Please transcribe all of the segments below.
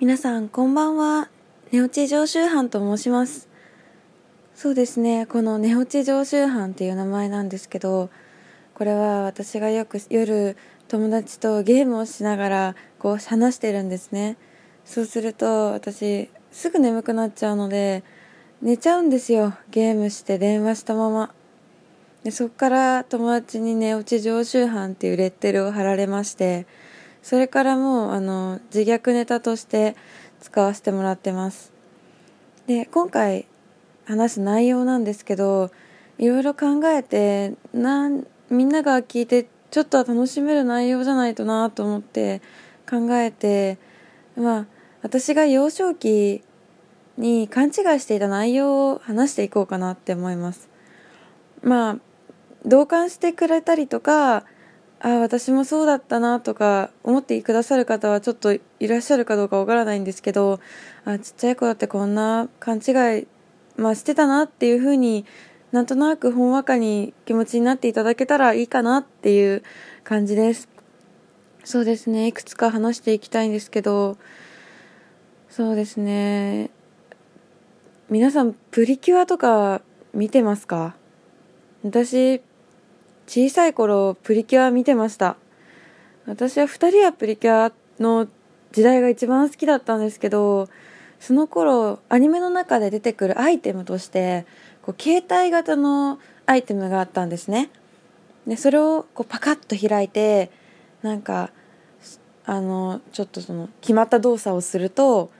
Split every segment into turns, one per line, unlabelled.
皆さんこんばんは。寝落ち常習犯と申します。そうですね。この寝落ち常習犯っていう名前なんですけどこれは私がよく夜友達とゲームをしながらこう話してるんですね。そうすると私すぐ眠くなっちゃうので寝ちゃうんですよ。ゲームして電話したまま。でそっから友達に寝落ち常習犯っていうレッテルを貼られましてそれからもうあの自虐ネタとして使わせてもらってます。で今回話す内容なんですけどいろいろ考えてなんみんなが聞いてちょっとは楽しめる内容じゃないとなと思って考えてまあ私が幼少期に勘違いしていた内容を話していこうかなって思います。まあ同感してくれたりとかあ私もそうだったなとか思ってくださる方はちょっといらっしゃるかどうかわからないんですけどあちっちゃい頃ってこんな勘違い、まあ、してたなっていうふうになんとなくほんわかに気持ちになっていただけたらいいかなっていう感じです。そうですね。いくつか話していきたいんですけどそうですね。皆さんプリキュアとか見てますか？私小さい頃プリキュア見てました。私は2人はプリキュアの時代が一番好きだったんですけどその頃アニメの中で出てくるアイテムとしてこう携帯型のアイテムがあったんですね。でそれをこうパカッと開いてなんかあのちょっとその決まった動作をすると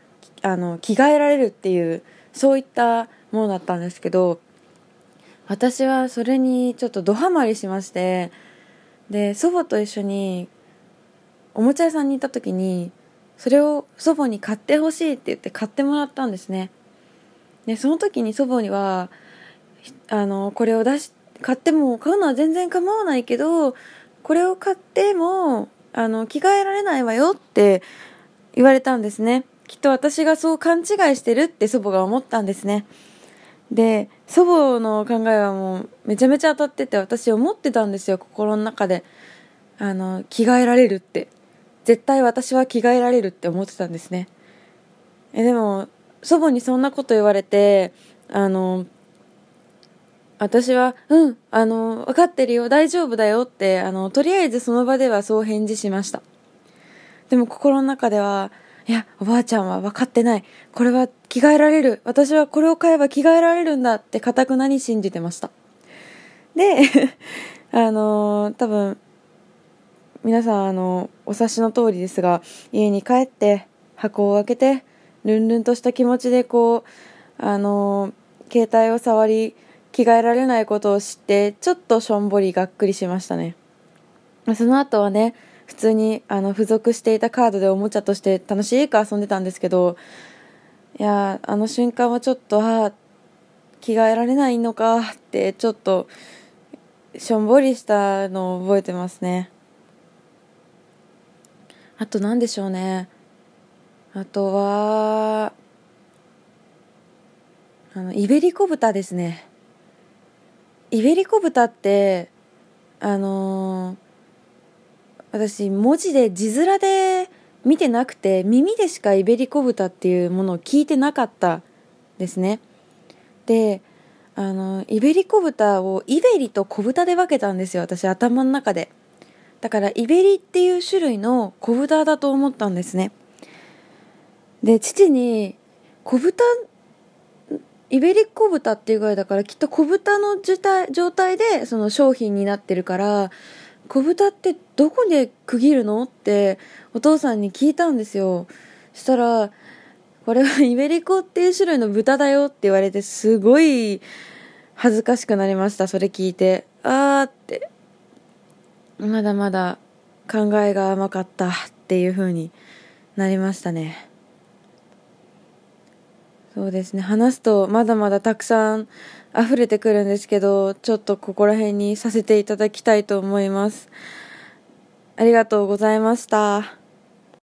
あの着替えられるっていうそういったものだったんですけど私はそれにちょっとドハマりしましてで祖母と一緒におもちゃ屋さんに行った時にそれを祖母に買ってほしいって言って買ってもらったんですね。でその時に祖母にはあのこれを出し買っても買うのは全然構わないけどこれを買ってもあの着替えられないわよって言われたんですね。きっと私がそう勘違いしてるって祖母が思ったんですね。で祖母の考えはもうめちゃめちゃ当たってて私思ってたんですよ心の中で。あの着替えられるって。絶対私は着替えられるって思ってたんですね。えでも祖母にそんなこと言われてあの私は「うんあの分かってるよ大丈夫だよ」ってあのとりあえずその場ではそう返事しました。でも心の中ではいや、おばあちゃんは分かってない。これは着替えられる。私はこれを買えば着替えられるんだってかたくなに信じてました。で、あのー、多分、皆さん、あの、お察しの通りですが、家に帰って箱を開けて、ルンルンとした気持ちでこう、あのー、携帯を触り、着替えられないことを知って、ちょっとしょんぼりがっくりしましたね。その後はね、普通にあの付属していたカードでおもちゃとして楽しく遊んでたんですけどいやあの瞬間はちょっとああ着替えられないのかってちょっとしょんぼりしたのを覚えてますね。あと何でしょうね。あとはあのイベリコ豚ですね。イベリコ豚ってあのー私文字で字面で見てなくて耳でしかイベリコ豚っていうものを聞いてなかったですね。であのイベリコ豚をイベリと小豚で分けたんですよ私頭の中で。だからイベリっていう種類の小豚だと思ったんですね。で父に小豚イベリコ豚っていうぐらいだからきっと小豚の状態でその商品になってるから小豚ってどこで区切るの？ってお父さんに聞いたんですよ。そしたらこれはイベリコっていう種類の豚だよって言われてすごい恥ずかしくなりましたそれ聞いて。あーって。まだまだ考えが甘かったっていう風になりましたね。そうですね話すとまだまだたくさん溢れてくるんですけどちょっとここら辺にさせていただきたいと思いますありがとうございました。